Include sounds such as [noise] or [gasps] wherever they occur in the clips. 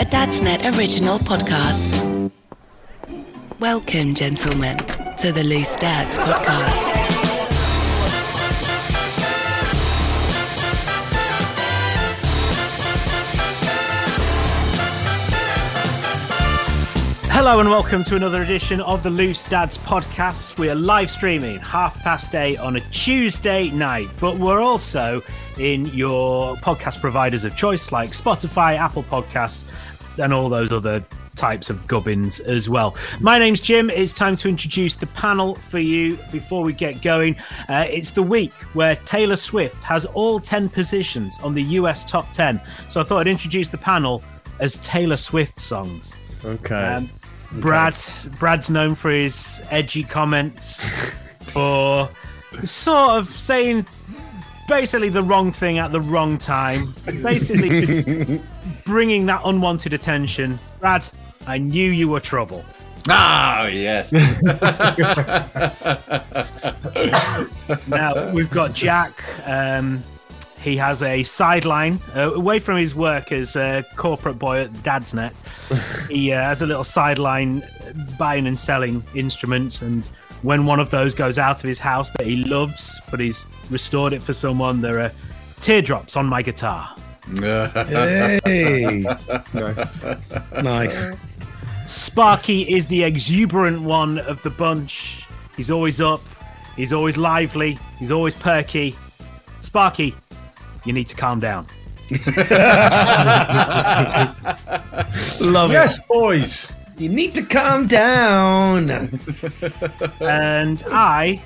A Dadsnet original podcast. Welcome, gentlemen, to the Loose Dads podcast. Hello and welcome to another edition of the Loose Dads podcast. We are live streaming half past eight on a Tuesday night, but we're also in your podcast providers of choice like Spotify, Apple Podcasts, and all those other types of gubbins as well. My name's Jim. It's time to introduce the panel for you before we get going. Uh, it's the week where Taylor Swift has all 10 positions on the US top 10. So I thought I'd introduce the panel as Taylor Swift songs. Okay. Um, Brad, Brad's known for his edgy comments, [laughs] for sort of saying basically the wrong thing at the wrong time, basically [laughs] bringing that unwanted attention. Brad, I knew you were trouble. Ah, yes. [laughs] [laughs] Now we've got Jack. Um, he has a sideline uh, away from his work as a corporate boy at Dadsnet. [laughs] He uh, has a little sideline buying and selling instruments, and when one of those goes out of his house that he loves, but he's restored it for someone, there are teardrops on my guitar. Hey. [laughs] nice. Nice. Sparky is the exuberant one of the bunch. He's always up. He's always lively. He's always perky. Sparky, you need to calm down. [laughs] Love it. Yes, boys. You need to calm down. And I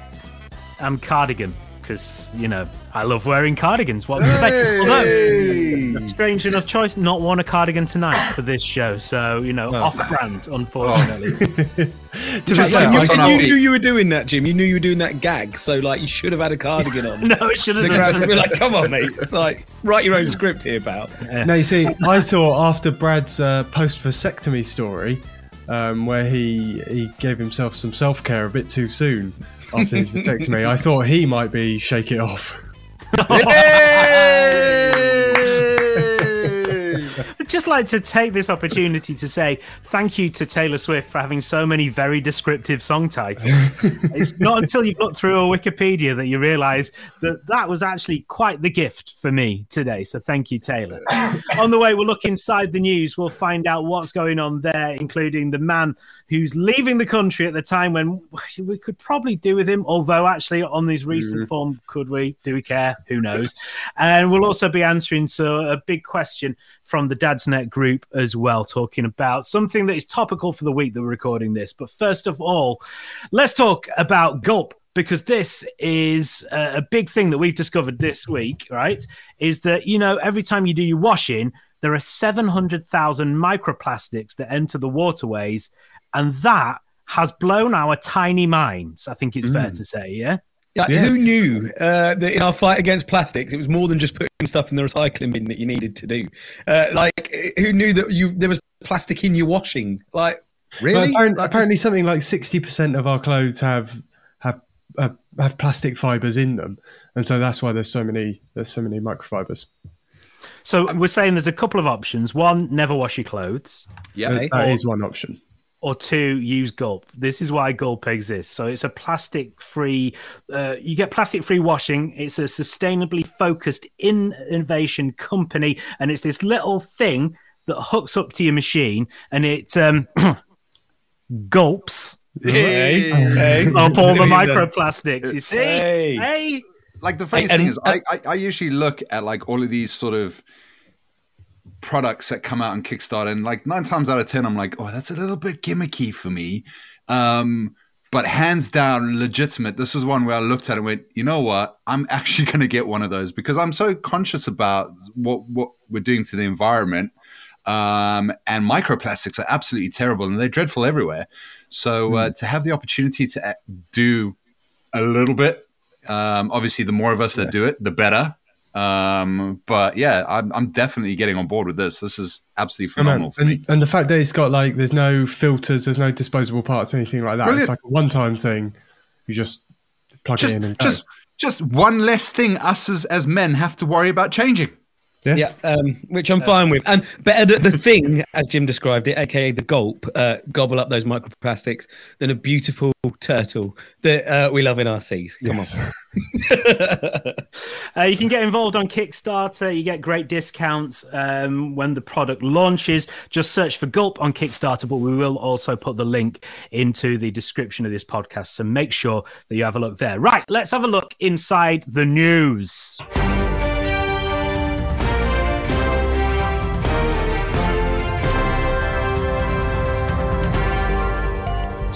am cardigan because, you know, I love wearing cardigans. What can I say? Although, strange enough choice, not worn a cardigan tonight for this show. So, you know, off brand, unfortunately. [laughs] To just like, Yeah, you, I you knew you were doing that, Jim. You knew you were doing that gag, so like you should have had a cardigan on. [laughs] no, it should have the been. crowd would be like, "Come on, mate!" It's like write your own script here, pal. No, you see, I thought after Brad's uh, post vasectomy story, um, where he he gave himself some self care a bit too soon after his vasectomy, I thought he might be shake it off. [laughs] [laughs] I'd just like to take this opportunity to say thank you to Taylor Swift for having so many very descriptive song titles. [laughs] it's not until you look through a Wikipedia that you realize that that was actually quite the gift for me today. So thank you, Taylor. on the way, we'll look inside the news. We'll find out what's going on there, including the man who's leaving the country at the time when we could probably do with him. Although, actually, on this recent mm. form, could we? Do we care? Who knows? And we'll also be answering so a big question from the Dadsnet group as well, talking about something that is topical for the week that we're recording this. But first of all, let's talk about Gulp because this is a a big thing that we've discovered this week, right? Is that, you know, every time you do your washing, there are 700,000 microplastics that enter the waterways, and that has blown our tiny minds. I think it's fair mm. to say, yeah? Like, Who knew uh, that in our fight against plastics, it was more than just putting stuff in the recycling bin that you needed to do? Uh, like, who knew that you there was plastic in your washing? Like, really? But apparently, Like, apparently something like sixty percent of our clothes have have uh, have plastic fibers in them, and so that's why there's so many there's so many microfibers. So we're saying there's a couple of options. One, never wash your clothes. yeah, That- mate. that is one option. Or two use gulp this is why gulp exists so it's a plastic free uh, you get plastic free washing it's a sustainably focused innovation company and it's this little thing that hooks up to your machine and it um, [clears throat] gulps Hey, hey. [laughs] up all the microplastics. You see? Hey. hey. like the funny Hey, thing and- is I, I i usually look at like all of these sort of products that come out on kickstarter and like nine times out of ten i'm like oh that's a little bit gimmicky for me. Um but hands down legitimate this is one where i looked at it and went you know what? I'm [laughs] actually going to get one of those because i'm so conscious about what what we're doing to the environment um, and microplastics are absolutely terrible and they're dreadful everywhere. So uh, to have the opportunity to do a little bit um, obviously, the more of us that do it, the better. Um, but yeah, I'm, I'm definitely getting on board with this. This is absolutely phenomenal for me. and, and the fact that it's got like there's no filters, there's no disposable parts, anything like that. Brilliant. It's like a one-time thing. You just plug Just, it in and go. just, just one less thing us as, as men have to worry about changing. Yeah. Yeah, um, which I'm fine with. And better the, the [laughs] thing, as Jim described it, aka the gulp, uh, gobble up those microplastics, than a beautiful turtle that uh, we love in our seas. Come Yes. on. [laughs] [laughs] Uh, you can get involved on Kickstarter. You get great discounts um, when the product launches. Just search for Gulp on Kickstarter, but we will also put the link into the description of this podcast. So make sure that you have a look there. Right, let's have a look inside the news.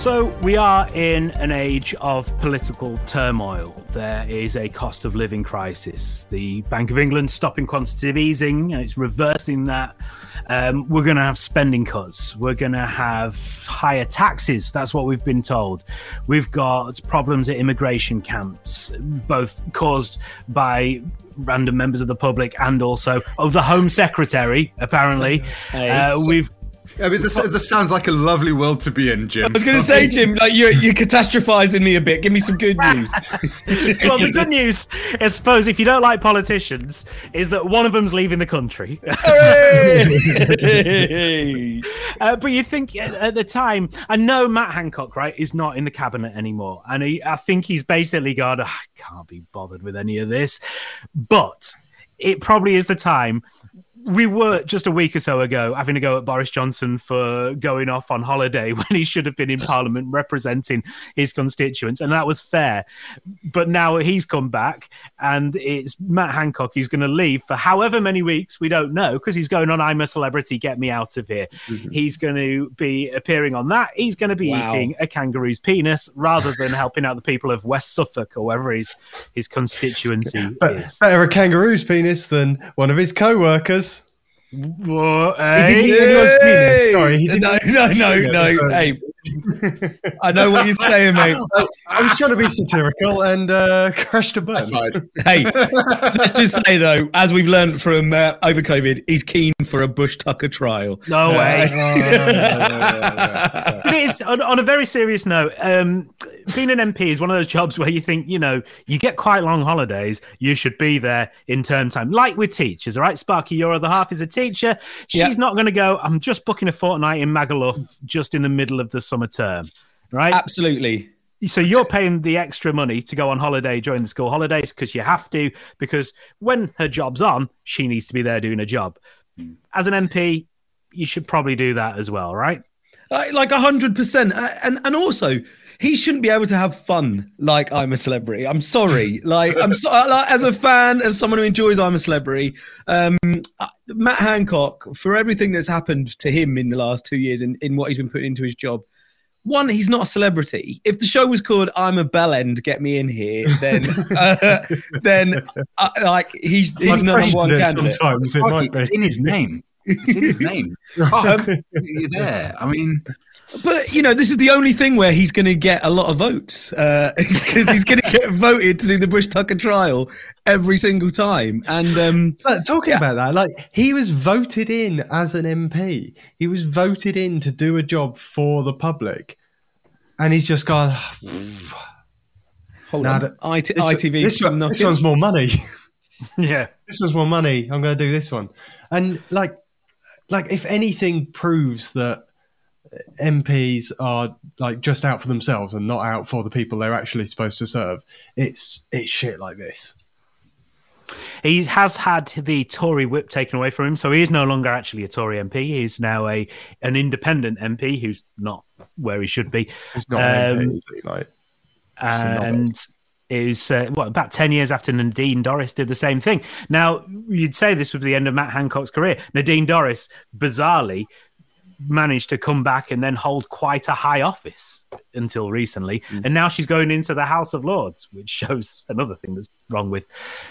So, we are in an age of political turmoil. There is a cost of living crisis. The Bank of England stopping quantitative easing, and it's reversing that. Um, we're going to have spending cuts. We're going to have higher taxes. That's what we've been told. We've got problems at immigration camps, both caused by random members of the public and also of the Home Secretary, apparently. [laughs] Uh, we've I mean, this, this sounds like a lovely world to be in, Jim. I was going to say, Jim, like you're, you're catastrophizing me a bit. Give me some good news. [laughs] well, the good news, I suppose, if you don't like politicians, is that one of them's leaving the country. Hooray! [laughs] Uh, but you think at, at the time, I know Matt Hancock, right, is not in the cabinet anymore, and he, I think he's basically gone. "Ah, I can't be bothered with any of this, but it probably is the time. We were just a week or so ago having a go at Boris Johnson for going off on holiday [laughs] when he should have been in Parliament representing his constituents, and that was fair. But now he's come back, and it's Matt Hancock who's going to leave for however many weeks we don't know because he's going on I'm a Celebrity, Get Me Out of Here. Mm-hmm. He's going to be appearing on that. He's going to be Wow. eating a kangaroo's penis rather than helping out the people of West Suffolk or wherever his his constituency But is. better a kangaroo's penis than one of his co-workers. Whoa, He eh? didn't eat anyone's penis. Sorry, he didn't no, no, no, no. Hey, I know what you're saying, mate. [laughs] I was trying to be satirical and uh, crashed a burn. [laughs] Hey, let's just say though, as we've learned from uh, over COVID, he's keen for a Bush Tucker trial. No way. [laughs] Oh, But it is on, on a very serious note. Um, being an MP is one of those jobs where you think, you know, you get quite long holidays. You should be there in term time, like with teachers. All right, Sparky, your other half is a teacher. She's Yeah. not going to go. I'm just booking a fortnight in Magaluf just in the middle of the summer term, right? Absolutely. So you're paying the extra money to go on holiday during the school holidays because you have to. Because when her job's on, she needs to be there doing a job. As an MP, you should probably do that as well, right? Like a hundred percent, and and also he shouldn't be able to have fun like I'm a celebrity. I'm sorry, [laughs] like I'm so, like, as a fan of someone who enjoys I'm a celebrity. Um, Matt Hancock for everything that's happened to him in the last two years in, in what he's been putting into his job. One, he's not a celebrity. If the show was called "I'm a Bellend, Get Me in Here," then [laughs] uh, then uh, like he's, he's number one candidate. Sometimes it might be. it's in his name. It's in his [laughs] name. Oh, um, [laughs] you're there. I mean, But you know, this is the only thing where he's going to get a lot of votes uh, [laughs] because he's going to get voted to do the Bush Tucker trial every single time. And um, But talking about that, like he was voted in as an MP. He was voted in to do a job for the public, and he's just gone. Ah, hold Nah, on, th- IT, This, ITV. this, one- this one's more money. Yeah. this one's more money. I'm going to do this one, and like, like if anything proves that MPs are like just out for themselves and not out for the people they're actually supposed to serve, it's it's shit like this. He has had the Tory whip taken away from him, so he is no longer actually a Tory MP. He's now a an independent MP who's not where he should be. He's not an Um, MP, is he? Like, a novice. and is uh, what about 10 years after Nadine Dorries did the same thing. Now, you'd say this was the end of Matt Hancock's career. Nadine Dorries, bizarrely, managed to come back and then hold quite a high office until recently. Mm. And now she's going into the House of Lords, which shows another thing that's wrong with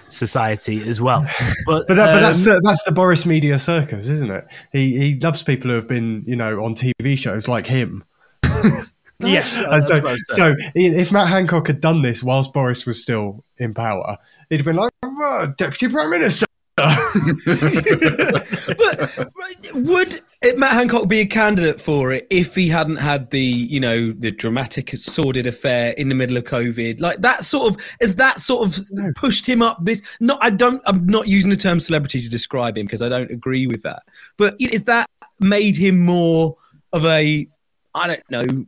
society as well. [sighs] But, But, that, but that's um, the that's the Boris media circus, isn't it? He he loves people who have been you know on TV shows like him. [laughs] yes. And so that's what I was so if Matt Hancock had done this whilst Boris was still in power, he'd have been like "Oh, deputy prime minister. [laughs] but would Matt Hancock be a candidate for it if he hadn't had the you know the dramatic sordid affair in the middle of COVID? Like that sort of is that sort of pushed him up this? Not I don't I'm not using the term celebrity to describe him because I don't agree with that. But is that made him more of a I don't know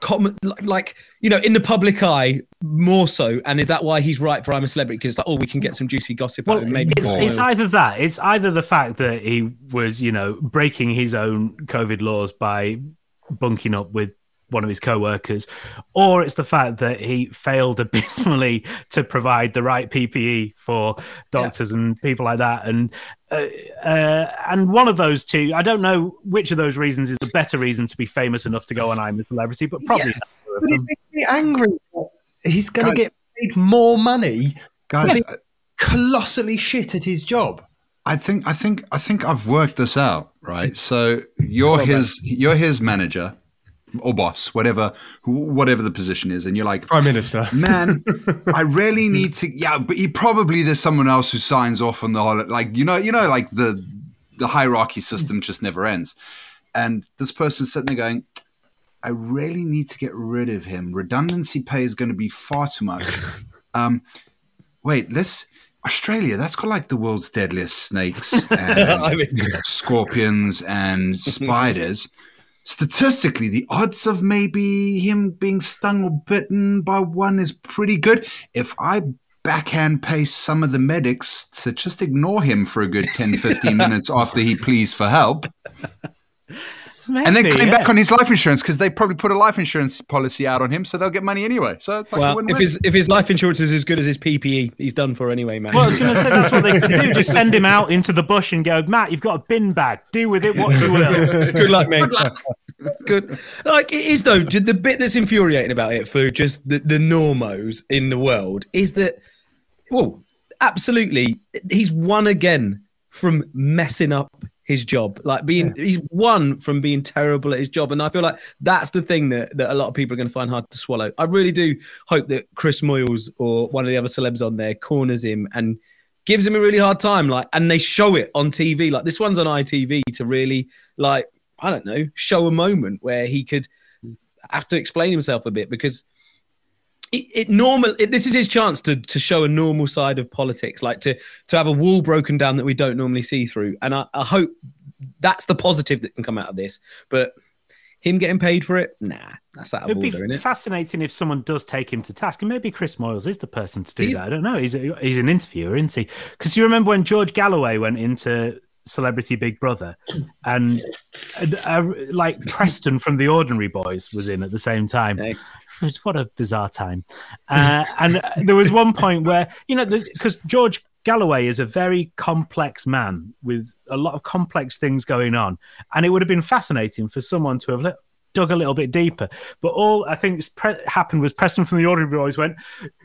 common like, like you know in the public eye more so. And is that why he's right for I'm a celebrity? Because like oh we can get some juicy gossip Well, of maybe. it's, it's either that. It's either the fact that he was, you know, breaking his own COVID laws by bunking up with one of his co-workers, or it's the fact that he failed [laughs] abysmally to provide the right PPE for doctors and people like that. And uh, uh, and one of those two, I don't know which of those reasons is the better reason to be famous enough to go on I'm a Celebrity, but probably. neither of But it makes me angry. He's going to get paid more money, Guys, but colossally shit at his job. I think I think I think I've worked this out, right? So you're his you're his manager or boss, whatever whatever the position is, and you're like, Prime Minister. [laughs] man, I really [laughs] need to. Yeah, but he probably there's someone else who signs off on the whole. Like you know, you know, like the the hierarchy system just never ends. And this person's sitting there going, I really need to get rid of him. Redundancy pay is going to be far too much. [laughs] Um, wait, let's Australia. That's got like the world's deadliest snakes and I mean- scorpions and spiders. Statistically, the odds of maybe him being stung or bitten by one is pretty good. If I backhand pace some of the medics to just ignore him for a good 10, 15 [laughs] minutes after he pleads for help, and then Maybe, claim yeah. back on his life insurance because they probably put a life insurance policy out on him, so they'll get money anyway. So it's like Well, if his if his life insurance is as good as his PPE, he's done for anyway, man. Well, I was going to say that's what they could do. [laughs] Just send him out into the bush and go, Matt, you've got a bin bag. Do with it what you will. [laughs] good luck, mate. Good. Like it is though. The bit that's infuriating about it for just the, the normos in the world is that, well, absolutely, he's won again from messing up his job. Like being, he's won from being terrible at his job, and I feel like that's the thing that, that a lot of people are going to find hard to swallow. I really do hope that Chris Moyles or one of the other celebs on there corners him and gives him a really hard time. Like, and they show it on TV. Like this one's on ITV to really like I don't know, show a moment where he could have to explain himself a bit because it, it normal. It, this is his chance to to show a normal side of politics, like to to have a wall broken down that we don't normally see through. And I, I hope that's the positive that can come out of this. But him getting paid for it, nah, that's out of It'd be order, it? fascinating if someone does take him to task, and maybe Chris Moyles is the person to do He's- that. I don't know. He's a, he's an interviewer, isn't he? Because you remember when George Galloway went into Celebrity Big Brother, and uh, uh, like Preston from The Ordinary Boys was in at the same time. Hey. What a bizarre time! Uh, and there was one point where you know because George Galloway is a very complex man with a lot of complex things going on, and it would have been fascinating for someone to have li- dug a little bit deeper. But all I think pre- happened was Preston from the Ordinary Boys went,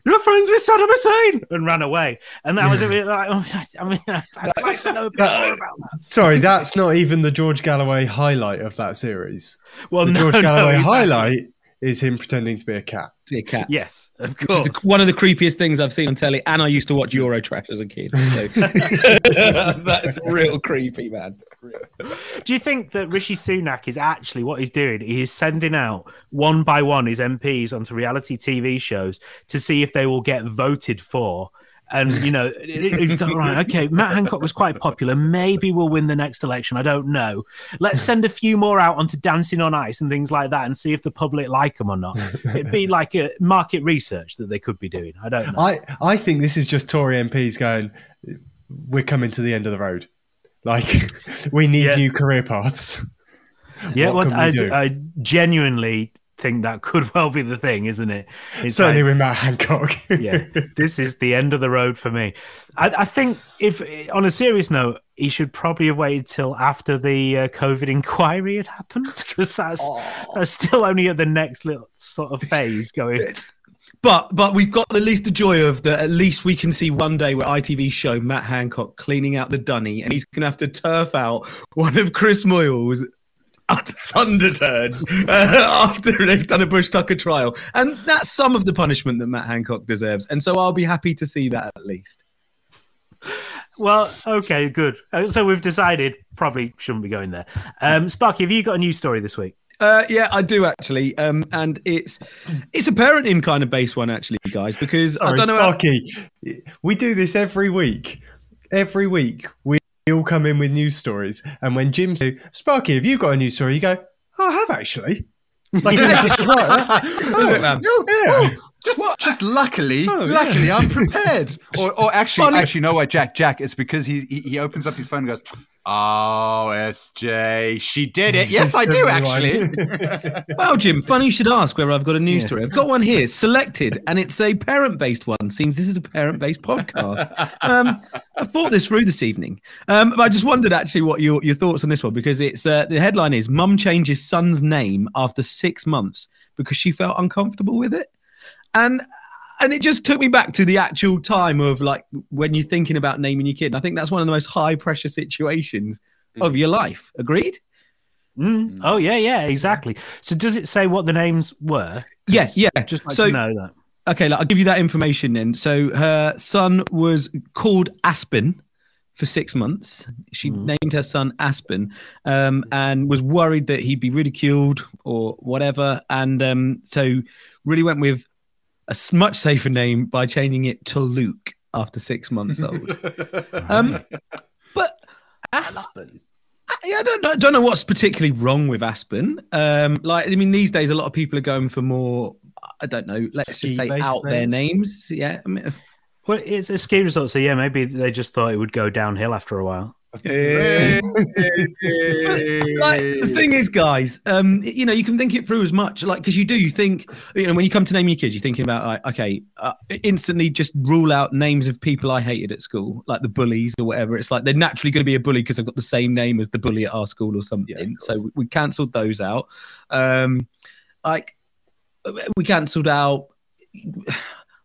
"You're friends with Saddam Hussein," and ran away, and that was a bit like, [laughs] oh, I mean, I'd like to know a bit more about that. Sorry, that's not even the George Galloway highlight of that series. Well, The no, George no, Galloway exactly. highlight is him pretending to be a cat. To be a cat. Yes, of course. the- one of the creepiest things I've seen on telly, and I used to watch Eurotrash as a kid. So [laughs] [laughs] that's real creepy, man. Do you think that Rishi Sunak is actually what he's doing? He is sending out one by one his MPs onto reality TV shows to see if they will get voted for And you know, you've got right. Okay, Matt Hancock was quite popular. Maybe we'll win the next election. I don't know. Let's send a few more out onto Dancing on Ice and things like that, and see if the public like them or not. [laughs] It'd be like a market research that they could be doing. I don't know. I, I think this is just Tory MPs going, we're coming to the end of the road. Like, [laughs] we need Yeah. new career paths. yeah, what well, can we do? I, I genuinely think that could [laughs] well be the thing, isn't it? It's Certainly like- with Matt Hancock. [laughs] yeah, this is the end of the road for me. I, I think if, on a serious note, he should probably have waited till after the uh, COVID inquiry had happened [laughs] because that's that's still only at the next little sort of phase going. But but we've got the least of joy of that. At least we can see one day where ITV show Matt Hancock cleaning out the dunny, and he's going to have to turf out one of Chris Moyle's thunder turds uh, after they've done a Bush Tucker trial, and that's some of the punishment that Matt Hancock deserves. And so I'll be happy to see that at least. Well, okay, good. Uh, So we've decided probably shouldn't be going there. Um, Sparky, have you got a news story this week? Uh, yeah, I do actually, um, and it's it's a parenting kind of base one actually, guys, because I don't know. how- Sparky. We do this every week. Every week, we all come in with news stories. And when Jim says, Sparky, have you got a news story? You go, oh, I have actually. [laughs] Like, it was just right. Look, man. yeah. Just, just luckily, Oh, yeah. luckily, I'm [laughs] prepared. Or, or actually, Funny- actually, know what, Jack? Jack, it's because he he, he opens up his phone and goes, "Oh, SJ, she did it." [laughs] Yes, I do actually. [laughs] Well, Jim, funny you should ask whether I've got a news story. I've got one here, selected, and it's a parent-based one. Seems this is a parent-based podcast. Um, I thought this through this evening, um, but I just wondered actually what your, your thoughts on this one because it's uh, the headline is "Mum changes son's name after six months because she felt uncomfortable with it," and and it just took me back to the actual time of like when you're thinking about naming your kid. And I think that's one of the most high-pressure situations of your life. Agreed? Mm. Oh yeah, yeah, exactly. So does it say what the names were? Yeah, yeah. I'd Just like So- to know that. Okay, like, I'll give you that information then. So her son was called Aspen for six months. She named her son Aspen um, and was worried that he'd be ridiculed or whatever. And um, so really went with a s- much safer name by changing it to Luke after six months old. [laughs] um, but Aspen. yeah, I don't, I don't know what's particularly wrong with Aspen. Um, like, I mean, these days a lot of people are going for more. I don't know. Let's just say out there names. names. Yeah, I mean, Well, it's a ski resort, so yeah, maybe they just thought it would go downhill after a while. Like the thing is, guys, um, you know, you can think it through as much, like because you do. You think, you know, when you come to name your kids, you're thinking about, like, okay, uh, instantly just rule out names of people I hated at school, like the bullies or whatever. It's like they're naturally going to be a bully because they've got the same name as the bully at our school or something. so we, we cancelled those out. Um, like we cancelled out. [sighs]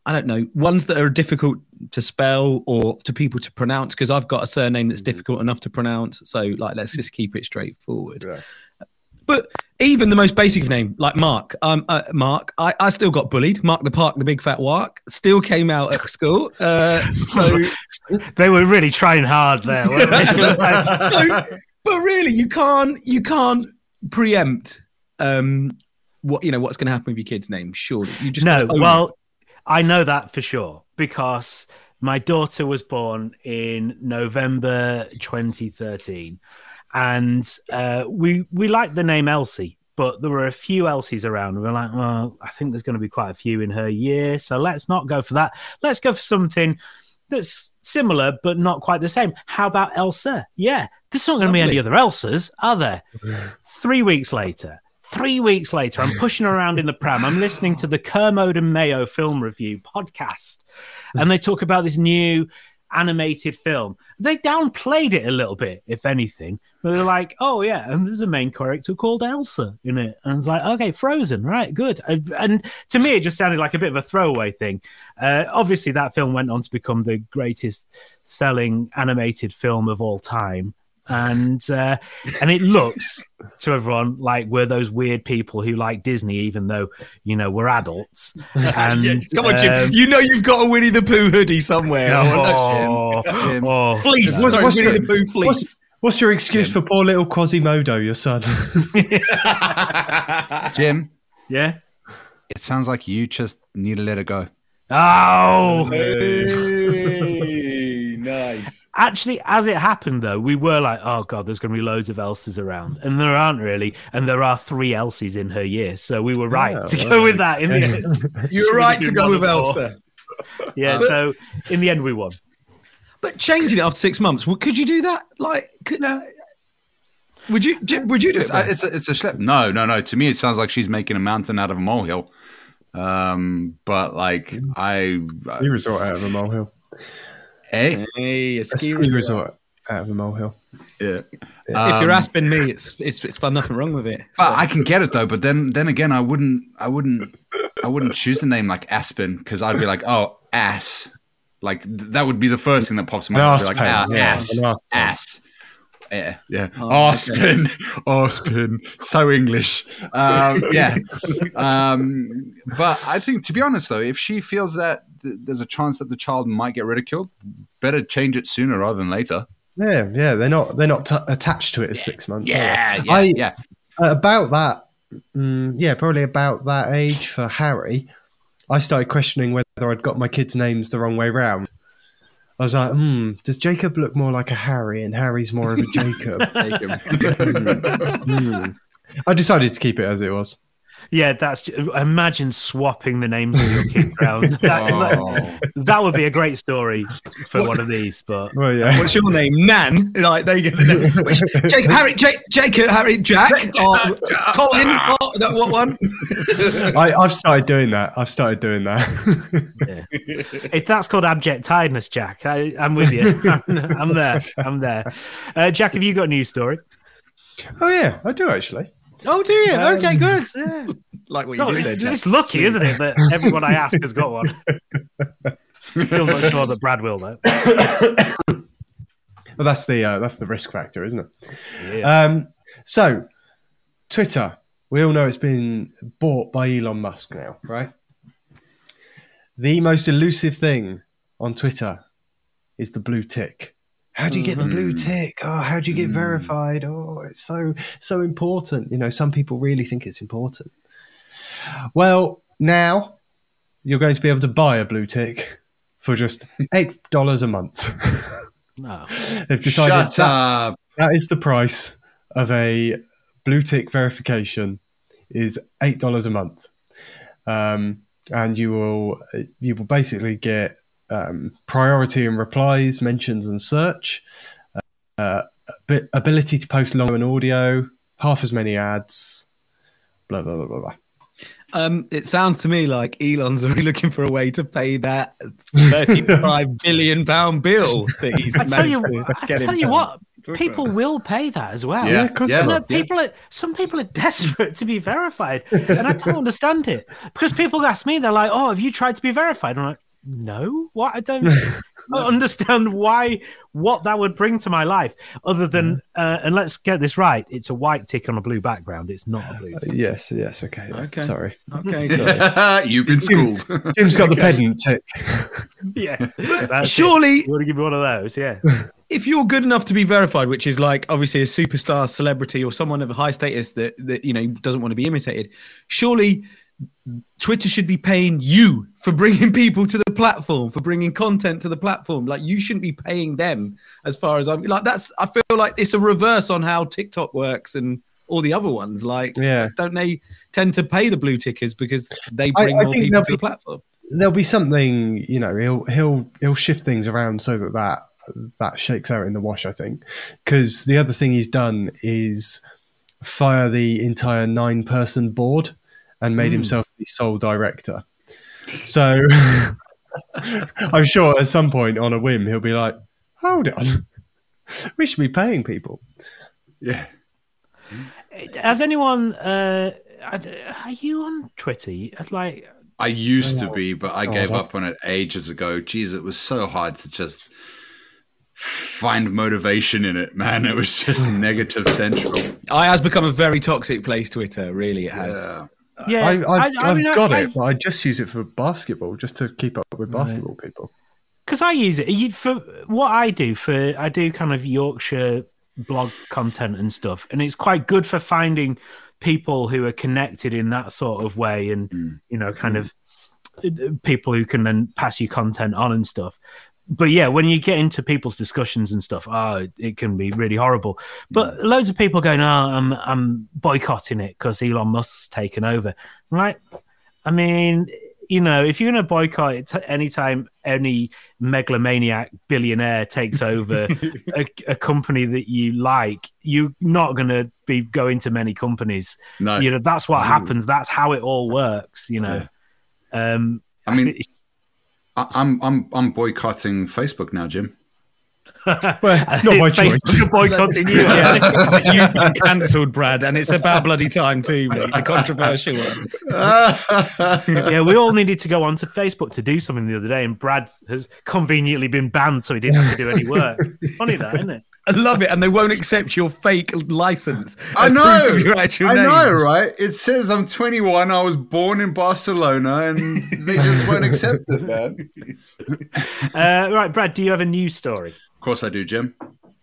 I don't know ones that are difficult to spell or to people to pronounce because I've got a surname that's difficult enough to pronounce. So like, let's just keep it straightforward. But even the most basic of name, like Mark, um, uh, Mark, I, I still got bullied. Mark the Park, the big fat walk, still came out at school. Uh, [laughs] so, They were really trying hard there. weren't they? [laughs] so, but really, you can't you can't preempt um, what you know what's going to happen with your kid's name. Surely, you just no, gotta it. well, I know that for sure because my daughter was born in November 2013, and uh, we we liked the name Elsie, but there were a few Elsies around. We were like, well, I think there's going to be quite a few in her year, so let's not go for that. Let's go for something that's similar but not quite the same. How about Elsa? Yeah, there's not going to be any other Elsas, are there? [laughs] Three weeks later, three weeks later, I'm pushing around in the pram. I'm listening to the Kermode and Mayo film review podcast, and they talk about this new animated film. They downplayed it a little bit, if anything. But they're like, oh, yeah, and there's a main character called Elsa in it. And it's like, okay, Frozen, right, good. And to me, it just sounded like a bit of a throwaway thing. Uh, obviously, that film went on to become the greatest selling animated film of all time. And uh, and it looks to everyone like we're those weird people who like Disney, even though you know we're adults. [laughs] And Yeah, come on, Jim. um, you know you've got a Winnie the Pooh hoodie somewhere. Oh, Jim. oh. Fleece. What's- Sorry, what's Winnie your- the Pooh fleece. What's, what's your excuse for poor little Quasimodo, your son? [laughs] Jim, Yeah. it sounds like you just need to let it go. Oh. Nice. Actually, as it happened, though, we were like, "Oh God, there's going to be loads of Elses around," and there aren't really, and there are three Elsies in her year, so we were right Oh, to well, go with [laughs] that in the end. You were [laughs] right to go with Elsa. [laughs] Yeah, But- so in the end, we won. But changing it after six months, well, could you do that? Like, could, uh, would you? Would you do it? It's a, it's a, it's a schlep. No, no, no. To me, it sounds like she's making a mountain out of a molehill. Um, but like I, ski resort out of a molehill. Eh? Hey, a A ski resort out of a molehill. Yeah. if you're asking me, it's it's it's fun. Nothing wrong with it. But I can get it though. But then, then again, I wouldn't, I wouldn't, I wouldn't choose a name like Aspen because I'd be like, oh, ass. Like th- that would be the first thing that pops in my An head. Like, pain, ah, yeah, ass, an arse pain. ass. Yeah, yeah. Oh, Aspen, [laughs] Aspen. So English. Um, yeah. [laughs] Um, but I think, to be honest, though, if she feels that th- there's a chance that the child might get ridiculed, better change it sooner rather than later. Yeah, yeah, they're not they're not t- attached to it at six months. Yeah, yeah, I- yeah. Uh, about that, mm, yeah, probably about that age for Harry, I started questioning whether I'd got my kids' names the wrong way round. I was like, hmm, does Jacob look more like a Harry and Harry's more of a [laughs] Jacob? [laughs] Hmm. I decided to keep it as it was. Yeah, that's imagine swapping the names of your kids around. [laughs] That, Oh. that would be a great story for one of these. But Well, yeah. What's your name? Nan. Like they get the name. Which, Jake, Harry, Jake, Jacob, Harry, Jack, or Colin. Oh, that what one? [laughs] I, I've started doing that. I've started doing that. if that's called abject tiredness, Jack, I, I'm with you. [laughs] I'm, I'm there. I'm there. Uh, Jack, have you got a news story? oh yeah, I do actually. Oh, do you? okay, good. [laughs] Yeah. Like what you No, do it's, Jack. it's lucky, isn't it, that [laughs] everyone I ask has got one. [laughs] Still not sure that Brad will though. Well, that's the uh, that's the risk factor, isn't it? Yeah. Um, so, Twitter, we all know it's been bought by Elon Musk now, right? The most elusive thing on Twitter is the blue tick. How do you get the blue tick? Oh, how do you get verified? Oh, it's so so important. You know, some people really think it's important. Well, now you're going to be able to buy a blue tick for just eight dollars a month. No. [laughs] They've decided Shut that- up. that is the price of a blue tick verification is eight dollars a month, um, and you will you will basically get um, priority in replies, mentions, and search. Uh, abi- ability to post long and audio, half as many ads. Blah blah blah blah blah. Um, it sounds to me like Elon's [laughs] already looking for a way to pay that thirty-five [laughs] billion pound bill that he's I tell you, managed to I get tell you what, people will pay that as well. Yeah, of course yeah. they will. No, people are some people are [laughs] desperate to be verified, and I don't understand it because people ask me, they're like, "Oh, have you tried to be verified?" I'm like, "No, what? [laughs] I don't, understand why what that would bring to my life, other than uh, and let's get this right, it's a white tick on a blue background. It's not a blue tick. Yes, yes, okay. Okay. Sorry. Okay, [laughs] sorry. [laughs] You've been schooled. Jim's got the pedant tick. Yeah, that's it. Surely- you want to give me one of those? Yeah, if you're good enough to be verified, which is like obviously a superstar celebrity or someone of a high status that that you know doesn't want to be imitated, surely Twitter should be paying you for bringing people to the platform, for bringing content to the platform. Like you shouldn't be paying them, as far as I'm like. That's I feel like it's a reverse on how TikTok works and all the other ones. Like, Yeah. don't they tend to pay the blue tickers because they bring I more think people there'll the be- platform? there'll be something you know he'll he'll he'll shift things around so that that that shakes out in the wash i think because the other thing he's done is fire the entire nine person board and made hmm. himself the sole director so [laughs] i'm sure at some point on a whim he'll be like hold on [laughs] we should be paying people yeah. Uh, has anyone? Uh, are you on Twitter? I'd uh, like. I used to oh, be, but I gave up on it ages ago. Jeez, it was so hard to just find motivation in it, man. It was just [laughs] negative central. It has become a very toxic place. Twitter, really, it has. Yeah. Yeah, I, I've, I- mean, got I- it but i just use it for basketball just to keep up with basketball people because I use it you, for what I do. For I do kind of Yorkshire blog content and stuff, and it's quite good for finding people who are connected in that sort of way, and you know, kind of uh, people who can then pass you content on and stuff. But yeah, when you get into people's discussions and stuff, oh, it can be really horrible. But mm. loads of people going, "Oh, I'm I'm boycotting it because Elon Musk's taken over." Right? I mean, you know, if you're going to boycott it t- anytime any megalomaniac billionaire takes over [laughs] a, a company that you like, you're not going to be going to many companies. No. You know, that's what mm. happens. That's how it all works. You know. Um, I mean, thi- I, I'm I'm I'm boycotting Facebook now, Jim. [laughs] Well, not my choice. Facebook are boycotting you. [laughs] Yeah, [laughs] you've been cancelled, Brad, and it's about bloody time too, mate. The controversial one. yeah, we all needed to go onto Facebook to do something the other day, and Brad has conveniently been banned, so he didn't have to do any work. Funny that, isn't it? I love it, and they won't accept your fake license. I know. your actual I name. know, right? It says I'm 21. I was born in Barcelona, and they just won't accept it, man. [laughs] Uh, right, Brad, do you have a news story? Of course, I do, Jim.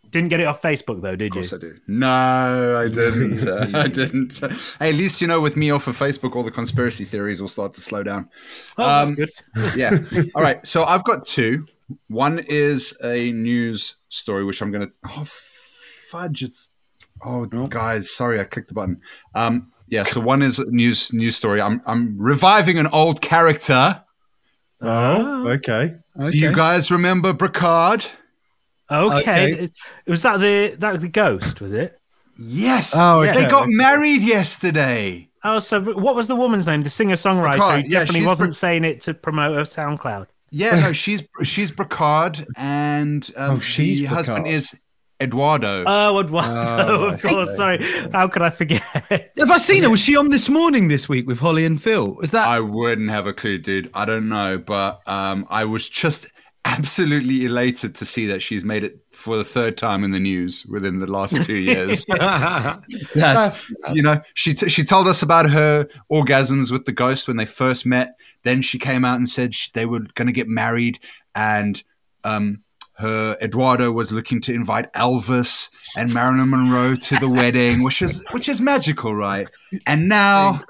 Didn't get it off Facebook though, did you? Of course, I do. No, I didn't. Uh, [laughs] I didn't. Hey, at least you know, with me off of Facebook, all the conspiracy theories will start to slow down. Oh, that's Um, good. yeah. [laughs] All right. So I've got two. One is a news story, which I'm going to. Oh, fudge. It's. Oh, guys. Sorry, I clicked the button. Um, yeah. So one is a news news story. I'm I'm reviving an old character. Oh, okay. Do you guys remember Brocarde? Okay, Okay. It- was that the that the ghost? Was it? Yes. Oh, They okay. got married yesterday. Oh, so what was the woman's name? The singer songwriter. Brocarde, He yeah, definitely wasn't Bric- saying it to promote her SoundCloud. Yeah, no, [laughs] she's she's Brocarde, and um, Oh, she's the husband is Eduardo. Oh, what? what? Oh, [laughs] of I course. see. Sorry. How could I forget? Have I seen her? Was she on this morning this week with Holly and Phil? Was that? I wouldn't have a clue, dude. I don't know, but um, I was just [laughs] absolutely elated to see that she's made it for the third time in the news within the last two [laughs] years. [laughs] That's, you know, she t- she told us about her orgasms with the ghost when they first met. Then she came out and said sh- they were going to get married, and um, her Eduardo was looking to invite Elvis and Marilyn Monroe to the wedding, which is which is magical, right? And now,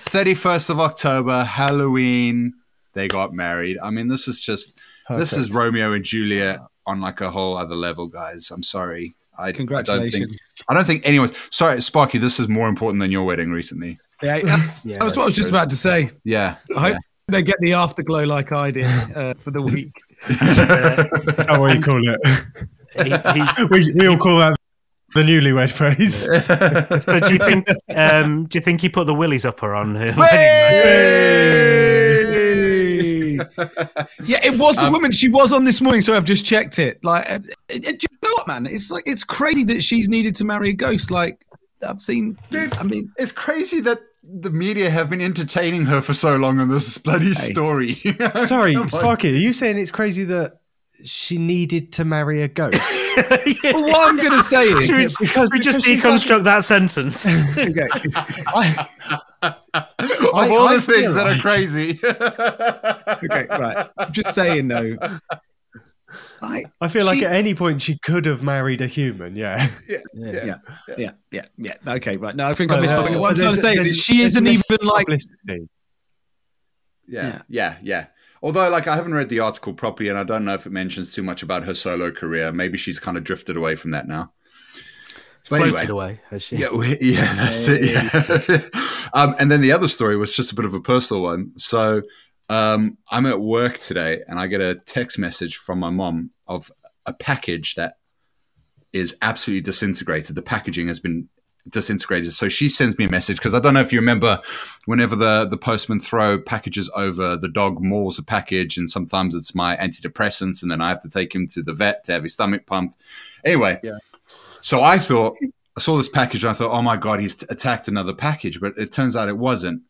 thirty first of October, Halloween, they got married. I mean, this is just this is Romeo and Juliet on like a whole other level, guys. I'm sorry. I, I don't think Congratulations. I don't think anyone's sorry, Sparky. This is more important than your wedding recently. Yeah, that was what I was just about to say. Yeah, I hope yeah. they get the afterglow like I did uh, for the week. Is that what you call it? He- he- [laughs] we, we all call that the newlywed phrase. so do you think? Um, do you think he put the willies up her on her wedding? night? Yeah, it was the woman. She was on this morning, so I've just checked it. Like, uh, uh, do you know what, man? It's like it's crazy that she's needed to marry a ghost. Like, I've seen. Dude, I mean, it's crazy that the media have been entertaining her for so long on this bloody story. [laughs] Sorry, Come on. Sparky, are you saying it's crazy that she needed to marry a ghost? [laughs] well, what I'm going to say is, we, Because- we just because she's like- deconstruct that sentence? [laughs] okay, I, of I- all I the things feel that are crazy. okay, right. I'm just saying though. I, I feel like at any point she could have married a human, [laughs] yeah. yeah, yeah, yeah, yeah. Okay, right. No, I think I But, missed. uh, what I'm but trying to say is she isn't even like. publicity. yeah, yeah, yeah. Although, like, I haven't read the article properly, and I don't know if it mentions too much about her solo career. Maybe she's kind of drifted away from that now. But Floated anyway, away, has she? Yeah, we, [laughs] yeah, that's it. Yeah. [laughs] um, and then the other story was just a bit of a personal one. So um, I'm at work today, and I get a text message from my mom of a package that is absolutely disintegrated. The packaging has been disintegrated. So she sends me a message because I don't know if you remember, whenever the the postman throw packages over, the dog mauls a package, and sometimes it's my antidepressants, and then I have to take him to the vet to have his stomach pumped. Anyway, yeah. so I thought I saw this package and I thought, oh my god, he's attacked another package, but it turns out it wasn't.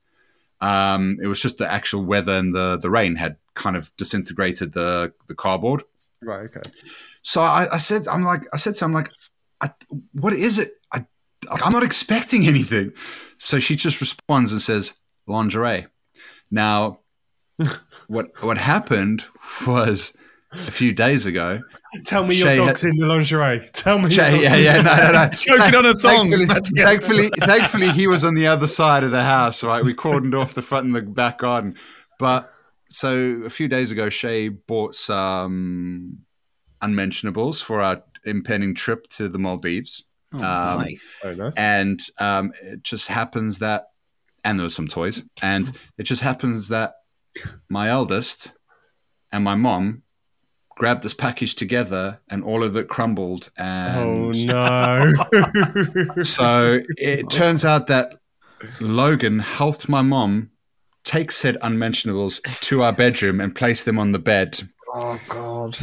Um, it was just the actual weather and the the rain had kind of disintegrated the the cardboard. Right, okay. So I, I said, I'm like, I said to him, like, I, what is it? I, I'm not expecting anything. So she just responds and says, lingerie. Now, [laughs] what what happened was a few days ago. Tell me your dog's had- in the lingerie. Tell me your dog's yeah, yeah, no, no, no. Choking on a thong. Thankfully, [laughs] thankfully, thankfully, he was on the other side of the house. Right, we cordoned off the front and the back garden. But so a few days ago, Shay bought some unmentionables for our impending trip to the Maldives. Oh, Um, nice. Oh, nice. and um, it just happens that and there were some toys and it just happens that my eldest and my mom grabbed this package together and all of it crumbled and Oh no! [laughs] so it turns out that logan helped my mom take said unmentionables to our bedroom and place them on the bed oh god!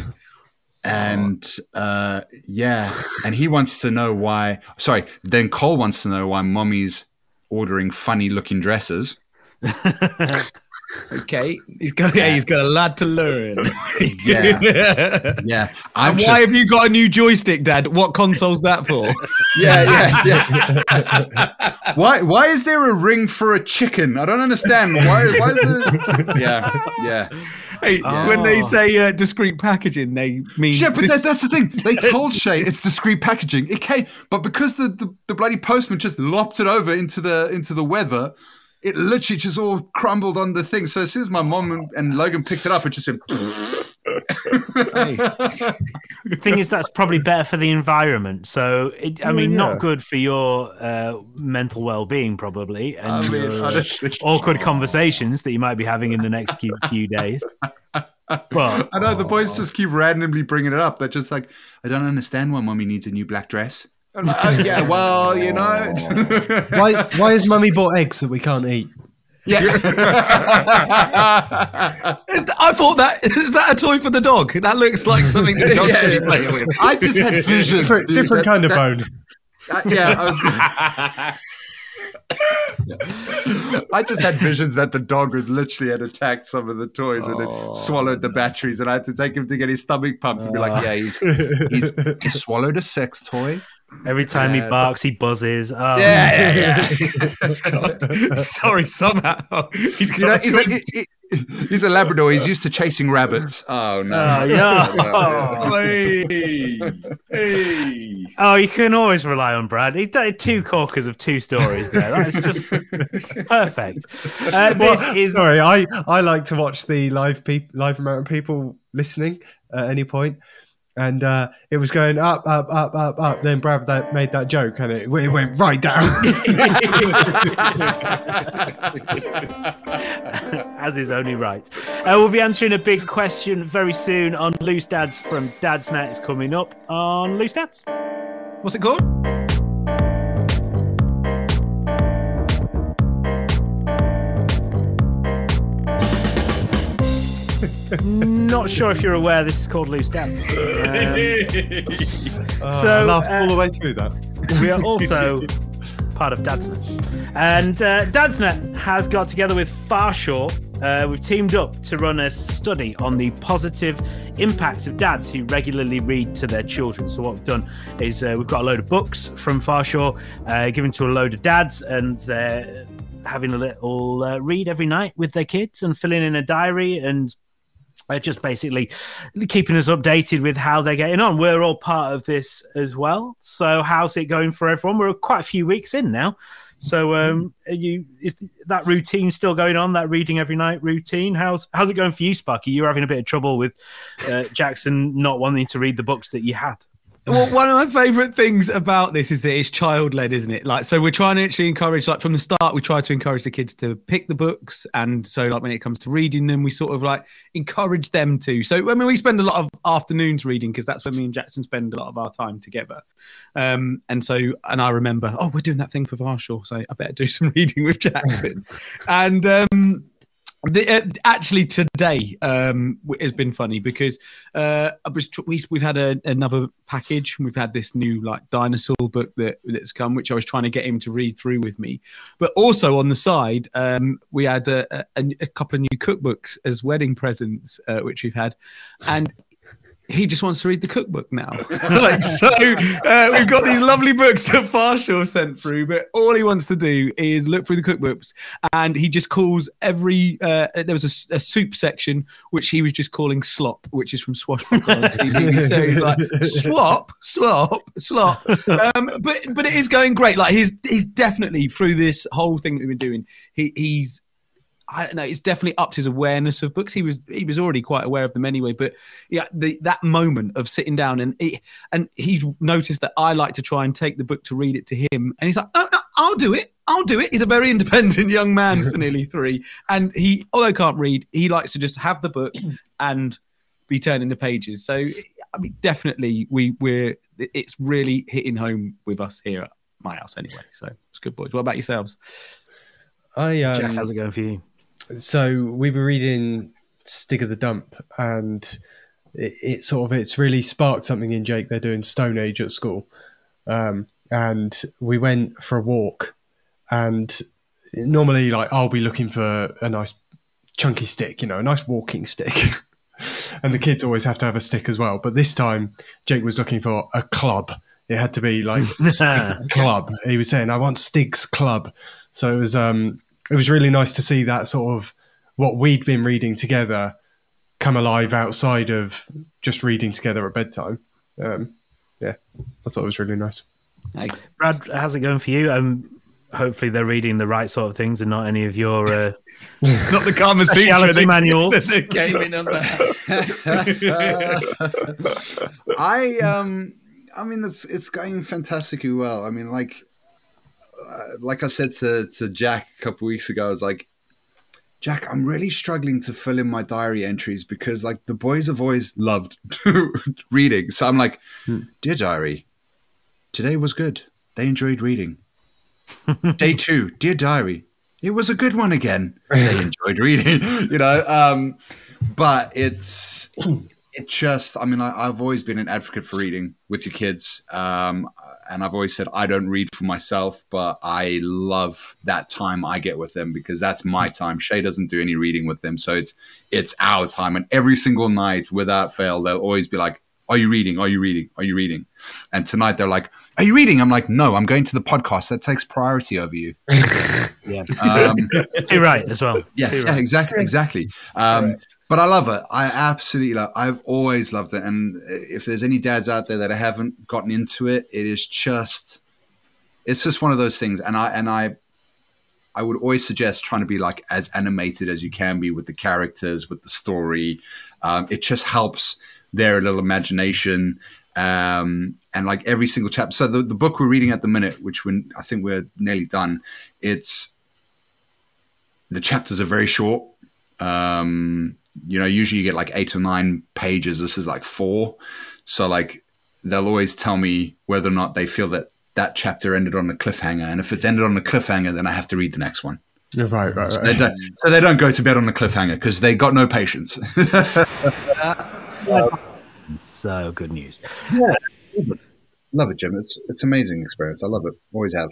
and uh, yeah, and he wants to know why. Sorry, then Cole wants to know why mommy's ordering funny looking dresses. [laughs] Okay, he's got yeah. he's got a lot to learn. [laughs] Yeah. [laughs] Yeah, I'm and just, why have you got a new joystick, Dad? What console's that for? [laughs] yeah, yeah, yeah. why? Why is there a ring for a chicken? I don't understand. Why? Why is there? Yeah, yeah. hey, when they say uh, discrete packaging, they mean Yeah, but dis- that, that's the thing. They told Shay it's discreet packaging. It came, but because the, the, the bloody postman just lopped it over into the into the weather, it literally just all crumbled on the thing. So as soon as my mom and, Logan picked it up, it just went. The thing is, that's probably better for the environment. So, it, I mean, yeah. not good for your uh, mental well-being, probably, and I mean, your honestly. awkward conversations that you might be having in the next few, few days. But I know the boys just keep randomly bringing it up. They're just like, I don't understand why mommy needs a new black dress. I'm like, oh, yeah, well, you know. [laughs] Why? Why has Mummy bought eggs that we can't eat? yeah. [laughs] Is th- I thought that is that a toy for the dog? That looks like something the dog [laughs] Yeah, can yeah. play with. I just had visions. Different, dude. different That- kind of that- bone. Uh, yeah, I was. I just had visions that the dog would literally had attacked some of the toys and then swallowed the batteries, and I had to take him to get his stomach pumped to be like, "Yeah, he's he's he swallowed a sex toy." Every time Yeah. he barks, he buzzes. Oh, Yeah, yeah, yeah. [laughs] Sorry, somehow he's you know, he's a, he- he- he's a Labrador. He's used to chasing rabbits. Oh no! Oh, yeah. [laughs] Hey, hey. Oh, you can always rely on Brad. He did two corkers of two stories there. That's just [laughs] perfect. Uh, Well, this is sorry, I, I like to watch the live peop live amount of people listening at any point, and uh, it was going up, up, up, up, up. Then Brad that made that joke, and it, it went right down. [laughs] as is only right. Uh, we'll be answering a big question very soon on Loose Dads from Dad's Net. It's coming up on Loose Dads. What's it called? Not sure if you're aware this is called Loose Dads. Um, So, I laughed uh, all the way through that. we are also part of Dadsnet. And uh, Dadsnet has got together with Farshore. Uh, we've teamed up to run a study on the positive impact of dads who regularly read to their children. So, what we've done is uh, we've got a load of books from Farshore uh, given to a load of dads, and they're having a little uh, read every night with their kids and filling in a diary and uh, just basically keeping us updated with how they're getting on. We're all part of this as well. So how's it going for everyone? We're quite a few weeks in now. So um, are you is that routine still going on? That reading every night routine? How's how's it going for you, Sparky? You're having a bit of trouble with uh, Jackson not wanting to read the books that you had. Well, one of my favourite things about this is that it's child led, isn't it? Like, so we're trying to actually encourage, like, from the start, we try to encourage the kids to pick the books. And so, like, when it comes to reading them, we sort of like encourage them to. So, I mean, we spend a lot of afternoons reading because that's when me and Jackson spend a lot of our time together. Um, and so, and I remember, oh, we're doing that thing for Farshore. So I better do some [laughs] reading with Jackson. and, um, the, uh, actually, today um, has been funny because uh, we, we've had a, another package. We've had this new like dinosaur book that that's come, which I was trying to get him to read through with me. But also on the side, um, we had a, a, a couple of new cookbooks as wedding presents, uh, which we've had, and he just wants to read the cookbook now. [laughs] [laughs] like so, uh, we've got these lovely books that Farshore sent through, but all he wants to do is look through the cookbooks, and he just calls every. Uh, there was a soup section which he was just calling slop, which is from Swashbuckler on [laughs] TV. so he's like swap, slop, slop. Um, but but it is going great. Like he's he's definitely through this whole thing that we've been doing. He he's I don't know. It's definitely upped his awareness of books. He was he was already quite aware of them anyway. But yeah, the, that moment of sitting down and he, and he's noticed that I like to try and take the book to read it to him, and he's like, "No, no, I'll do it. I'll do it." He's a very [laughs] independent young man for nearly [laughs] three, and he, although can't read, he likes to just have the book [clears throat] and be turning the pages. So I mean, definitely we we're it's really hitting home with us here at my house anyway. So it's good, boys. What about yourselves? I um, Jack, how's it going for you? So we were reading Stig of the Dump, and it, it sort of it's really sparked something in Jake. They're doing Stone Age at school, um, and we went for a walk. And normally, like I'll be looking for a nice chunky stick, you know, a nice walking stick. [laughs] and the kids always have to have a stick as well. But this time, Jake was looking for a club. It had to be like [laughs] Stig's club. He was saying, "I want Stig's club." So it was um, it was really nice to see that sort of what we'd been reading together come alive outside of just reading together at bedtime. Um, yeah, I thought it was really nice. Hey, Brad, how's it going for you? Um, hopefully they're reading the right sort of things and not any of your uh, [laughs] not the Kama Sutra speciality manuals. [laughs] that came in on that. [laughs] I um, I mean, it's it's going fantastically well. I mean, like, like I said to to Jack a couple weeks ago, I was like, Jack, I'm really struggling to fill in my diary entries because like the boys have always loved [laughs] reading. So I'm like, dear diary, today was good. They enjoyed reading. [laughs] Day two, dear diary, it was a good one again. They enjoyed reading, [laughs] you know. Um, but it's it just i mean I, i've always been an advocate for reading with your kids um, and i've always said i don't read for myself but i love that time i get with them because that's my time. Shay doesn't do any reading with them so it's it's our time. And every single night without fail they'll always be like are you reading? Are you reading? Are you reading? And tonight they're like are you reading? I'm like no i'm going to the podcast that takes priority over you. [laughs] Yeah, um, [laughs] you're right as well. yeah, Too yeah, exactly, exactly. Um, but I love it. I absolutely love. I've always loved it. And if there's any dads out there that haven't gotten into it, it is just, it's just one of those things. And I and I, I would always suggest trying to be like as animated as you can be with the characters, with the story. Um, it just helps their little imagination. Um, and like every single chapter. So the, the book we're reading at the minute, which when I think we're nearly done, it's the chapters are very short. Um, you know, usually you get like eight or nine pages. This is like four. So like they'll always tell me whether or not they feel that that chapter ended on a cliffhanger. And if it's ended on a cliffhanger, then I have to read the next one. Right, right, right. They don't, so they don't go to bed on a cliffhanger because they got no patience. [laughs] So good news. Yeah. love it, Jim. It's it's amazing experience. I love it. Always have.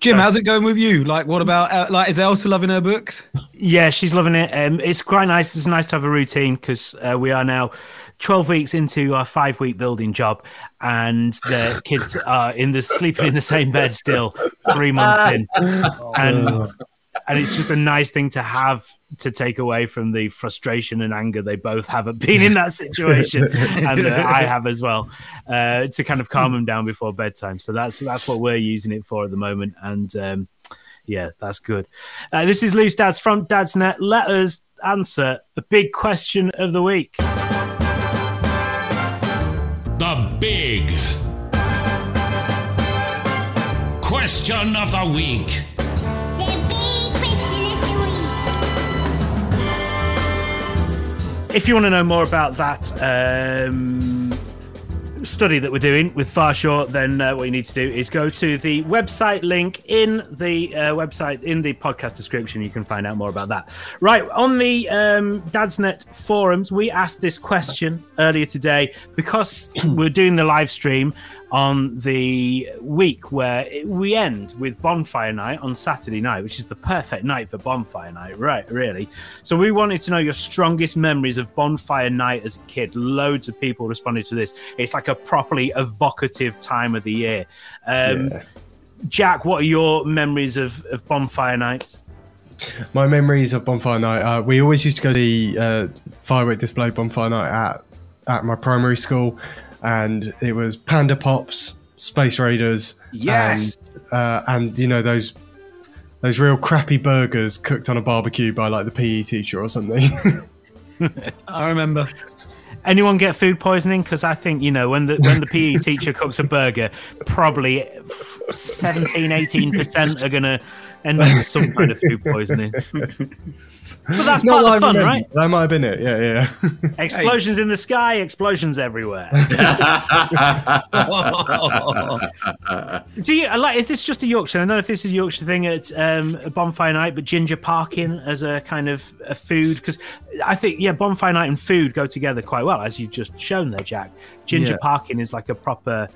Jim, how's it going with you? Like, what about uh, like is Elsa loving her books? Yeah, she's loving it. Um, it's quite nice. It's nice to have a routine because uh, we are now 12 weeks into our five week building job, and the kids are in the sleeping in the same bed still, three months in, [laughs] and and it's just a nice thing to have to take away from the frustration and anger they both have at being in that situation, [laughs] and uh, I have as well, uh, to kind of calm them down before bedtime. So that's that's what we're using it for at the moment, and. Um, yeah, that's good. Uh, this is Loose Dads from Dad's Net. Let us answer the big question of the week. The big question of the week. If you want to know more about that um, study that we're doing with Farshore, then uh, what you need to do is go to the website link in the uh, website in the podcast description. You can find out more about that. Right on the um, Dadsnet forums, we asked this question earlier today because we're doing the live stream on the week where we end with bonfire night on Saturday night, which is the perfect night for bonfire night, right? Really. So we wanted to know your strongest memories of bonfire night as a kid. Loads of people responded to this. It's like a properly evocative time of the year. Um, Jack, what are your memories of, of bonfire night? My memories of Bonfire Night. Uh, we always used to go to the uh, firework display Bonfire Night at at my primary school, and it was Panda Pops, Space Raiders, Yes. and, uh, and you know those those real crappy burgers cooked on a barbecue by like the PE teacher or something. [laughs] I remember. Anyone get food poisoning? Because I think you know when the when the PE [laughs] teacher cooks a burger, probably 17, 18 percent are gonna end up with some kind of food poisoning. [laughs] but that's Not part that of the fun, right? That might have been it. Yeah, yeah. [laughs] Explosions in the sky, explosions everywhere. [laughs] Do you like? Is this just a Yorkshire? I don't know if this is a Yorkshire thing at um, a bonfire night, but ginger parkin as a kind of a food because I think yeah, bonfire night and food go together quite well, as you've just shown there, Jack. Ginger Yeah. parkin is like a proper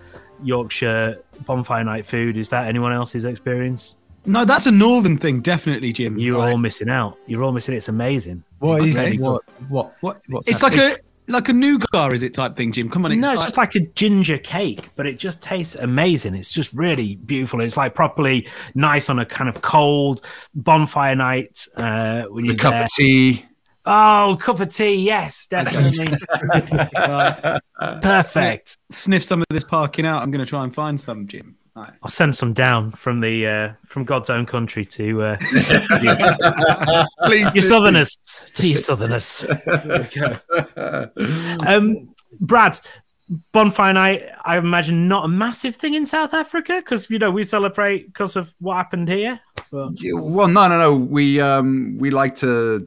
Yorkshire bonfire night food. Is that anyone else's experience? No, that's a northern thing, definitely, Jim. You're Like, all missing out. You're all missing. It. It's amazing. What is it? what what what? What's it's happening? like a like a nougat, is it type thing, Jim? Come on, in. No, it's just like a ginger cake, but it just tastes amazing. It's just really beautiful. It's like properly nice on a kind of cold bonfire night uh, when you're cup there. of tea. Oh, cup of tea, yes, [laughs] definitely. Right. [laughs] Perfect. sniff some of this parkin out. I'm going to try and find some, Jim. Right. I'll send some down from the uh, from God's own country to uh, [laughs] Please, your southerners. To your southerners. Um, Brad, bonfire night. I imagine not a massive thing in South Africa because you know we celebrate because of what happened here. But- Well, no, no, no. We um we like to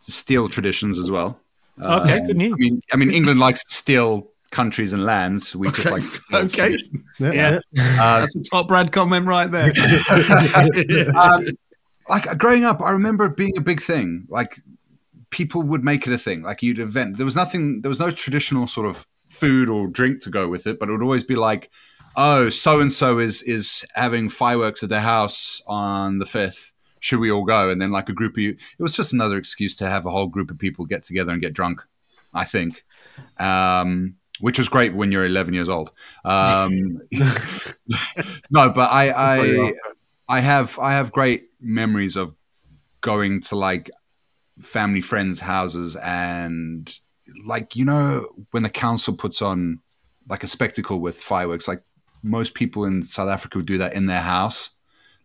steal traditions as well. Uh, Okay, good news. I mean, I mean, England likes to steal countries and lands. We just like to steal Okay. [laughs] traditions. Yeah. Uh, [laughs] That's a top Brad comment right there. [laughs] um, like growing up, I remember it being a big thing. Like people would make it a thing. Like you'd event. There was nothing. There was no traditional sort of food or drink to go with it, but it would always be like, oh, so and so is is having fireworks at their house on the fifth. Should we all go? And then like a group of you. It was just another excuse to have a whole group of people get together and get drunk. I think. Um, which was great when you're 11 years old. Um, [laughs] no, but I, [laughs] I, I have, I have great memories of going to like family friends' houses and like you know when the council puts on like a spectacle with fireworks, like most people in South Africa would do that in their house,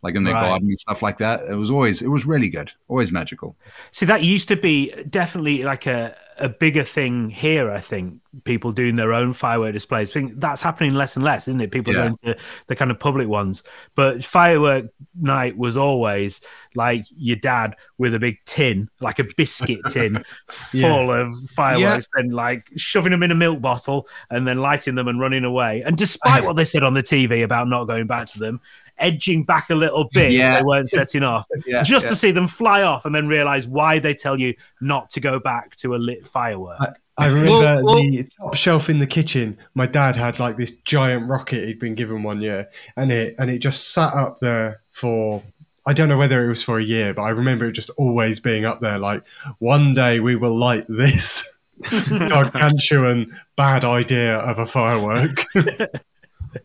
like in their Right. garden and stuff like that. It was always, it was really good, always magical. See, that used to be definitely like a, a bigger thing here, I think. People doing their own firework displays. I think that's happening less and less, isn't it? People Yeah. going to the kind of public ones. But firework night was always like your dad with a big tin, like a biscuit tin [laughs] full of fireworks, then like shoving them in a milk bottle and then lighting them and running away. And despite [laughs] what they said on the TV about not going back to them, edging back a little bit Yeah. they weren't setting off [laughs] Yeah, just yeah. to see them fly off and then realize why they tell you not to go back to a lit firework. I remember Well, well- the top shelf in the kitchen. My dad had like this giant rocket he'd been given one year, and it and it just sat up there for I don't know whether it was for a year, but I remember it just always being up there. Like one day we will light this [laughs] gargantuan bad idea of a firework. [laughs]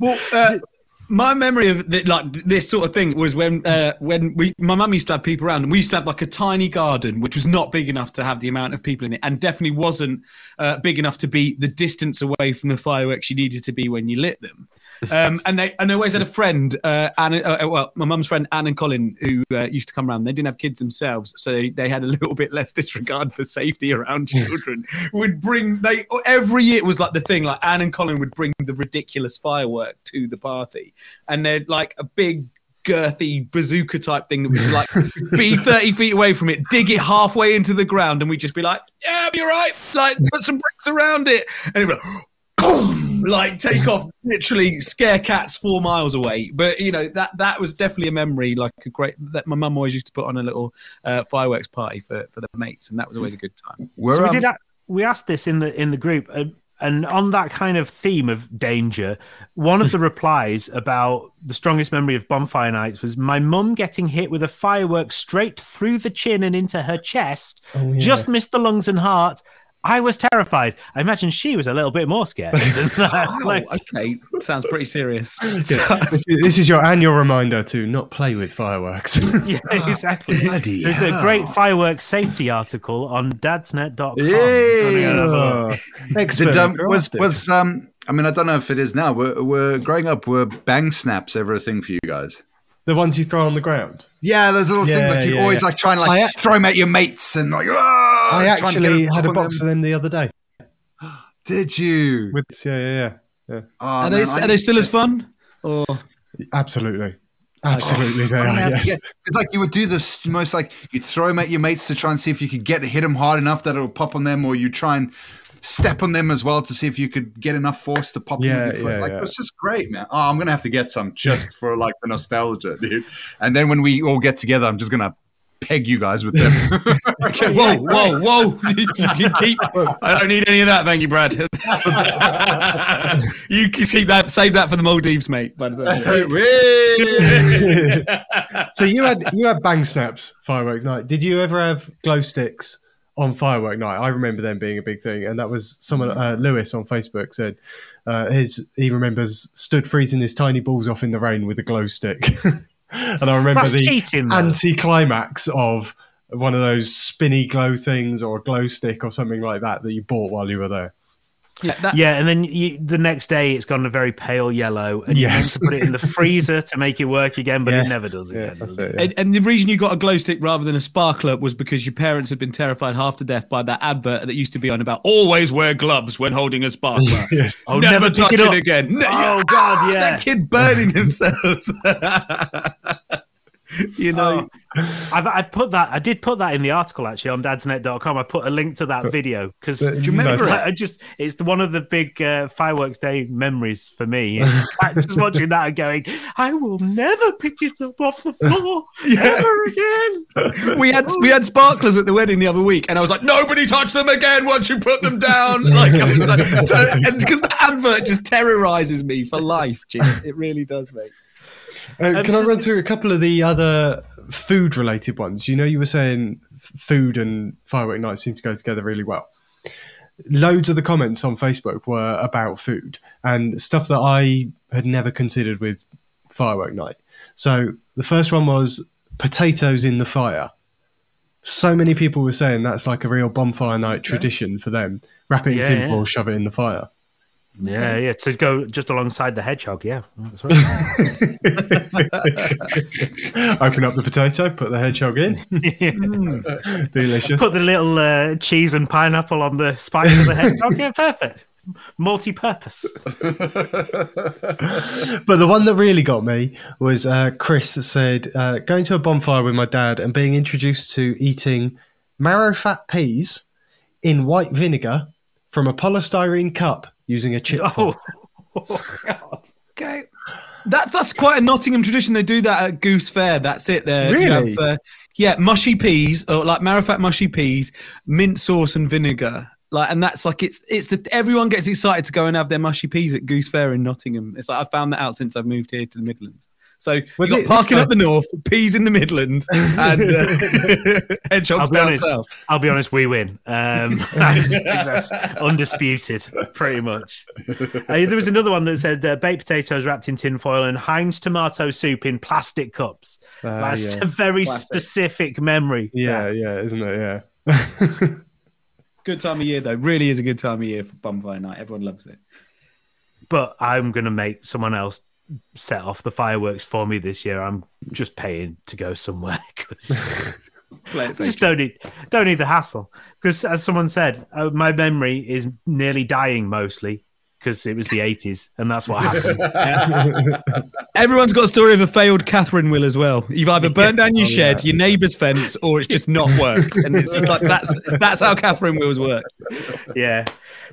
Well, uh, my memory of the, like this sort of thing was when uh, when we my mum used to have people around, and we used to have like a tiny garden, which was not big enough to have the amount of people in it, and definitely wasn't uh, big enough to be the distance away from the fireworks you needed to be when you lit them. Um, and they and I always had a friend, uh, Anna, uh, well, my mum's friend Anne and Colin, who uh, used to come around. They didn't have kids themselves, so they, they had a little bit less disregard for safety around children. would bring they every year it was like the thing. Like Anne and Colin would bring the ridiculous firework to the party, and they'd like a big girthy bazooka type thing that would like be [laughs] 30 feet away from it, dig it halfway into the ground, and we'd just be like, Yeah, be right. Like put some bricks around it. And it would [gasps] boom, like take off, literally scare cats four miles away. But you know, that that was definitely a memory, like a great that my mum always used to put on a little uh, fireworks party for, for the mates, and that was always a good time. We're, so we um, did. a- We asked this in the in the group, uh, and on that kind of theme of danger, one of the [laughs] replies about the strongest memory of bonfire nights was my mum getting hit with a firework straight through the chin and into her chest, Oh, just missed the lungs and heart. I was terrified. I imagine she was a little bit more scared. than [laughs] that. [laughs] Like, okay, sounds pretty serious. [laughs] this, is, this is your annual reminder to not play with fireworks. yeah, exactly. Bloody There's a great fireworks safety article on dadsnet.com. Yay! Expert. Did, um, was up was um? I mean, I don't know if it is now. We're, we're growing up. Were bang snaps ever a thing for you guys? The ones you throw on the ground. Yeah, there's a little Yeah, thing like you yeah, always yeah. like try and like I throw them at your mates and like. "Ah," I try and get actually them had a box them. of them the other day. [gasps] Did you? With yeah, yeah, yeah, yeah. Oh, Are they man, I are they still to- as fun? Or Absolutely, absolutely they I'm are. gonna have to Yes. get- It's like you would do this most like you'd throw them at your mates to try and see if you could get hit them hard enough that it'll pop on them, or you try and step on them as well to see if you could get enough force to pop them Yeah, with your foot. yeah, like yeah. it's just great, man. Oh, I'm gonna have to get some [laughs] just for like the nostalgia, dude. And then when we all get together, I'm just gonna peg you guys with them. [laughs] whoa, whoa, whoa! [laughs] you can keep. I don't need any of that, thank you, Brad. [laughs] you can keep that. Save that for the Maldives, mate. By the way. so you had you had bang snaps fireworks night. Did you ever have glow sticks on firework night? I remember them being a big thing, and that was someone uh, Lewis on Facebook said uh, his he remembers stood freezing his tiny balls off in the rain with a glow stick, and I remember That's the cheating, though. anti-climax of one of those spinny glow things or a glow stick or something like that that you bought while you were there. Yeah, and then you, the next day it's gone a very pale yellow, and you meant Yes. to put it in the freezer to make it work again, but Yes. it never does again. that's does it? it, yeah. And, and the reason you got a glow stick rather than a sparkler was because your parents had been terrified half to death by that advert that used to be on about always wear gloves when holding a sparkler. [laughs] Yes. Oh, never never touch it it, again. No, [laughs] Oh, God, [laughs] yeah. That kid burning themselves. [laughs] you know, Oh, I've, I put that. I did put that in the article actually on dadsnet.com. I put a link to that video because but you remember I, I just it's one of the big uh, fireworks day memories for me. It's just [laughs] watching that and going, I will never pick it up off the floor [laughs] ever again. we had we had sparklers at the wedding the other week, and I was like, nobody touch them again once you put them down. Like, I was like, because the advert just terrorizes me for life, Jim. It really does, mate. Uh, Um, can I run through a couple of the other food related ones? You know, you were saying food and firework night seem to go together really well. Loads of the comments on Facebook were about food and stuff that I had never considered with firework night. So the first one was potatoes in the fire. So many people were saying that's like a real bonfire night tradition for them. Wrap it in Yeah, tinfoil, yeah. shove it in the fire. Yeah, yeah, to go just alongside the hedgehog. Yeah. [laughs] Open up the potato, put the hedgehog in. [laughs] Mm. Delicious. Put the little uh, cheese and pineapple on the spikes of the hedgehog. Yeah, perfect. Multi-purpose. [laughs] But the one that really got me was uh, Chris said uh, going to a bonfire with my dad and being introduced to eating marrow fat peas in white vinegar from a polystyrene cup using a chip Oh, [laughs] Oh, Okay. That's that's quite a Nottingham tradition. They do that at Goose Fair. That's it. There, You Really? have, uh, yeah, mushy peas or like marrowfat mushy peas, mint sauce and vinegar. Like, and that's like it's it's the, everyone gets excited to go and have their mushy peas at Goose Fair in Nottingham. It's like I found that out since I've moved here to the Midlands. So Well, you thi- got parkin this up the north, peas in the Midlands, [laughs] and uh, [laughs] I'll hedgehogs be down honest. south. I'll be honest. We win. Um, [laughs] that's undisputed, pretty much. Uh, there was another one that said uh, baked potatoes wrapped in tin foil and Heinz tomato soup in plastic cups. Uh, That's yeah. a very Classic. specific memory. yeah, yeah, isn't it? Yeah. Good time of year though. Really is a good time of year for bonfire night. Everyone loves it. But I'm going to make someone else set off the fireworks for me this year. I'm just paying to go somewhere [laughs] because. [laughs] I just don't need don't need the hassle because as someone said uh, my memory is nearly dying mostly because it was the 80s and that's what happened [laughs] Everyone's got a story of a failed Catherine wheel as well. You've either burnt down your Oh, shed, yeah. your neighbour's fence, or it's just not worked. And it's just like that's that's how Catherine wheels work. yeah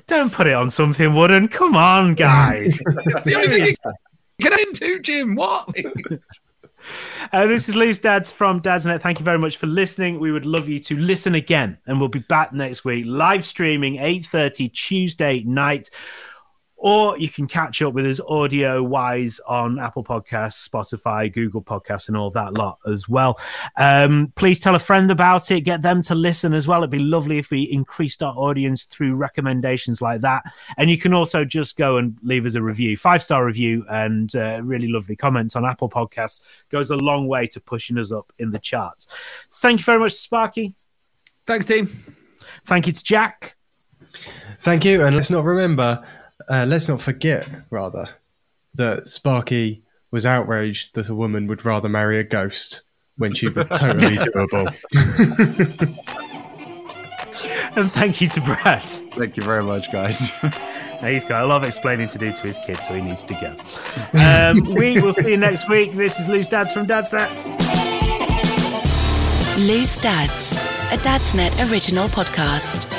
don't put it on something wooden come on guys That's the only thing you can get into, Jim. What? [laughs] uh, this is Loose Dads from Dadsnet. Thank you very much for listening. We would love you to listen again, and we'll be back next week, live streaming 8:30 Tuesday night. Or you can catch up with us audio wise on Apple Podcasts, Spotify, Google Podcasts, and all that lot as well. Um, please tell a friend about it, get them to listen as well. It'd be lovely if we increased our audience through recommendations like that. And you can also just go and leave us a review, five star review, and uh, really lovely comments on Apple Podcasts goes a long way to pushing us up in the charts. Thank you very much, Sparky. Thanks, team. Thank you to Jack. Thank you, and let's not remember, uh, let's not forget, rather, that Sparky was outraged that a woman would rather marry a ghost when she was [laughs] totally doable. [laughs] And thank you to Brad. Thank you very much, guys. [laughs] He's got a lot of explaining to do to his kid, so he needs to go. Um, we will see you next week. This is Loose Dads from Dad's Net. Loose Dads, a Dad's Net original podcast.